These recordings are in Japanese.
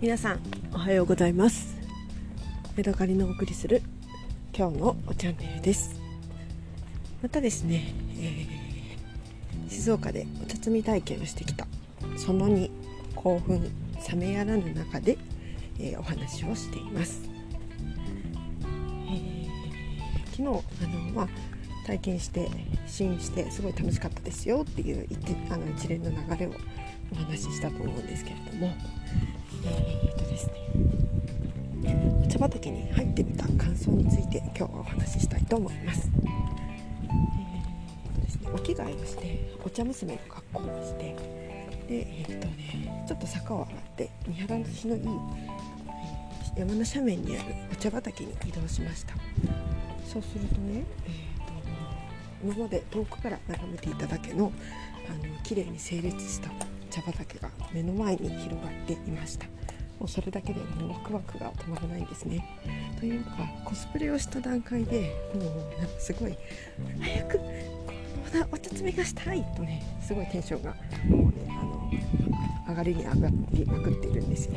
皆さんおはようございます。メドカリのお送りする今日のおチャンネルです。またですね、えー、静岡でお茶摘み体験をしてきたその2興奮冷めやらぬ中で、えー、お話をしています、えー、昨日あの、まあ、体験して試飲してすごい楽しかったですよっていうあの一連の流れをお話ししたと思うんですけれどもえー、とですね茶畑に入ってみた感想について今日はお話ししたいと思います。えーとですね、お着替えをしてお茶娘の格好をしてでえー、とねちょっと坂を上がって見晴らしのいい山の斜面にあるお茶畑に移動しましたそうするとね、えーと、今まで遠くから眺めていただけのあの綺麗に整列した茶畑が目の前に広がっていました。もうそれだけでもうワクワクが止まらないんですね。というかコスプレをした段階でもうなんかすごい早くこのお茶摘みがしたいとねすごいテンションがもうねあの上がりに上がりまくっているんですよ。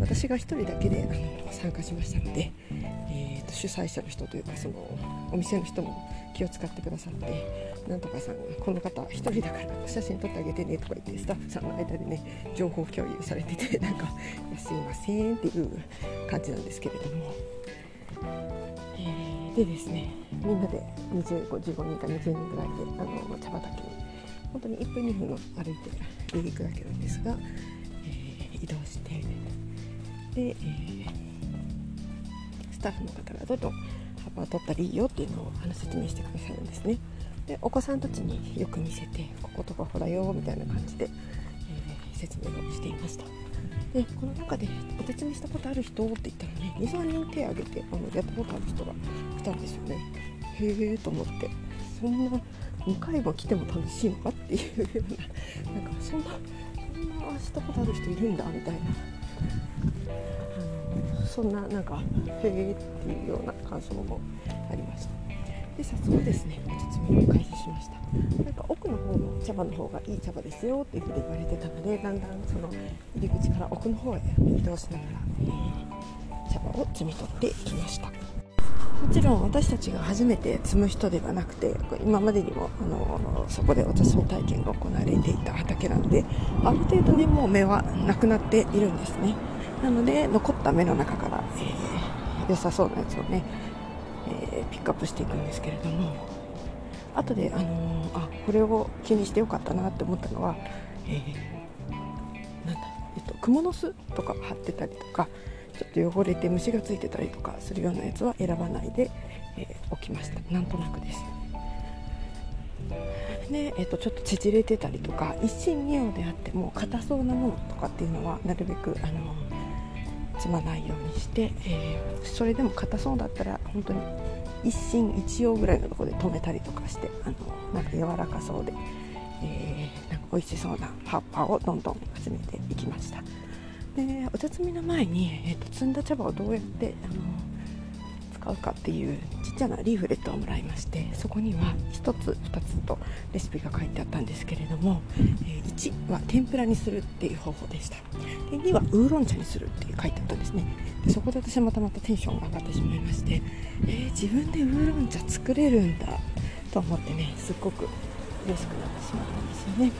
私が1人だけであの参加しましたので、主催者の人というかそのお店の人も気を使ってくださってなんとかさんこの方1人だから写真撮ってあげてねとか言ってスタッフさんの間でね情報共有されてて なんかすいませんっていう感じなんですけれども、えー、でですねみんなで25 15人か20人ぐらいであの茶畑に本当に1分2分の歩いて行くだけなんですが、えー、移動してで、えー、タッフの方がどんどん葉を取ったらいいよっていうのをあの説明してくださるんですねでお子さんたちによく見せてこことかほらよみたいな感じで、えー、説明をしていました。でこの中でお手摘みしたことある人って言ったらね23人手を挙げてあのやったことある人がいたんですよね。へえと思って。そんな2回も来ても楽しいのかっていうようななんかそんなそんなしたことある人いるんだみたいな。そんななんかへえっていうような感想もありました。で早速ですねお包みを開始しました。なんか奥の方の茶葉の方がいい茶葉ですよっていうふうに言われてたのでだんだんその入り口から奥の方へ移動しながら、茶葉を摘み取っていきました。もちろん私たちが初めて摘む人ではなくて今までにもあのそこでお茶摘み体験が行われていた畑なのである程度ねもう芽はなくなっているんですね。なので残った芽の中から、えー、良さそうなやつをね、えー、ピックアップしていくんですけれども。後で、あのー、あこれを気にしてよかったなって思ったのは、えなんだえっと、蜘蛛の巣とか貼ってたりとかちょっと汚れて虫がついてたりとかするようなやつは選ばないで、えー、置きました。なんとなくです。で、えーと、ちょっと縮れてたりとか一心二葉であっても硬そうなものとかっていうのはなるべくあの積まないようにして、えー、それでも硬そうだったら本当に一心一葉ぐらいのところで止めたりとかしてあのなんか柔らかそうで、えー、なんか美味しそうな葉っぱをどんどん集めていきました。でお茶摘みの前に、えーと、摘んだ茶葉をどうやってあの使うかっていうちっちゃなリーフレットをもらいましてそこには1つ2つとレシピが書いてあったんですけれども、え1は天ぷらにするっていう方法でした。で2はウーロン茶にするって書いてあったんですね。でそこで私はまたまたテンションが上がってしまいまして、えー、自分でウーロン茶作れるんだと思ってねすっごく嬉しくなってしまったんですよね。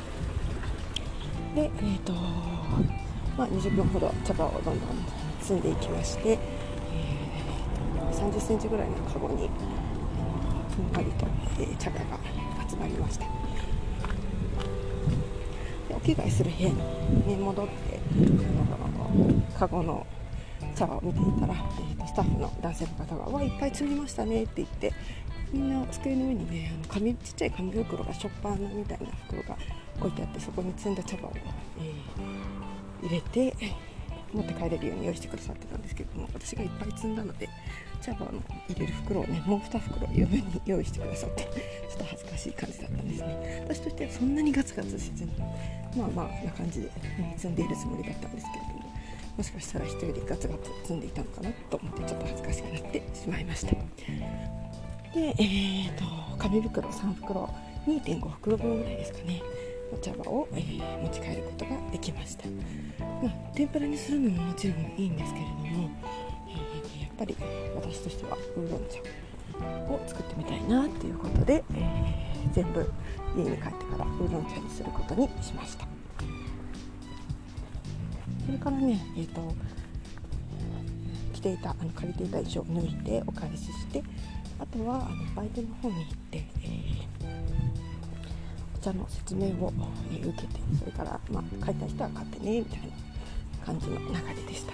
でえっ、ー、とまあ、20分ほど茶葉をどんどん積んでいきましてえ30センチぐらいのカゴにふんわりと、えー、茶葉が集まりました。でお着替えする部屋に戻ってカゴの茶葉を見ていたら、えーと、スタッフの男性の方が「わいっぱい積みましたね」って言ってみんな机の上にねあの紙ちっちゃい紙袋がショッパーみたいな袋が置いてあってそこに積んだ茶葉を、えー、入れて持って帰れるように用意してくださってたんですけども私がいっぱい積んだので茶葉の入れる袋をねもう2袋余分に用意してくださってちょっと恥ずかしい感じだったんですね。私としてはそんなにガツガツせずにまあまあな感じで、ね積んでいるつもりだったんですけれどももしかしたら人よりガツガツ積んでいたのかなと思ってちょっと恥ずかしくなってしまいました。でえーと紙袋3袋2.5袋分ぐらいですかね。お茶葉を、えー、持ち帰ることができました、まあ、天ぷらにするのももちろんいいんですけれども、えー、やっぱり私としてはウーロン茶を作ってみたいなということで、えー、全部家に帰ってからウーロン茶にすることにしました。それからねえっ、と着ていたあの借りていた衣装を脱いでお返ししてあとはあの売店の方に行って、えー、茶の説明を、え、受けてそれから、まあ、買いたい人は買ってねみたいな感じの流れでした。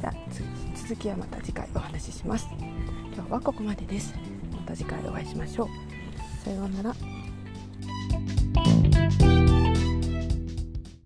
じゃあ続きはまた次回お話しします。今日はここまでです。また次回お会いしましょう。さようなら。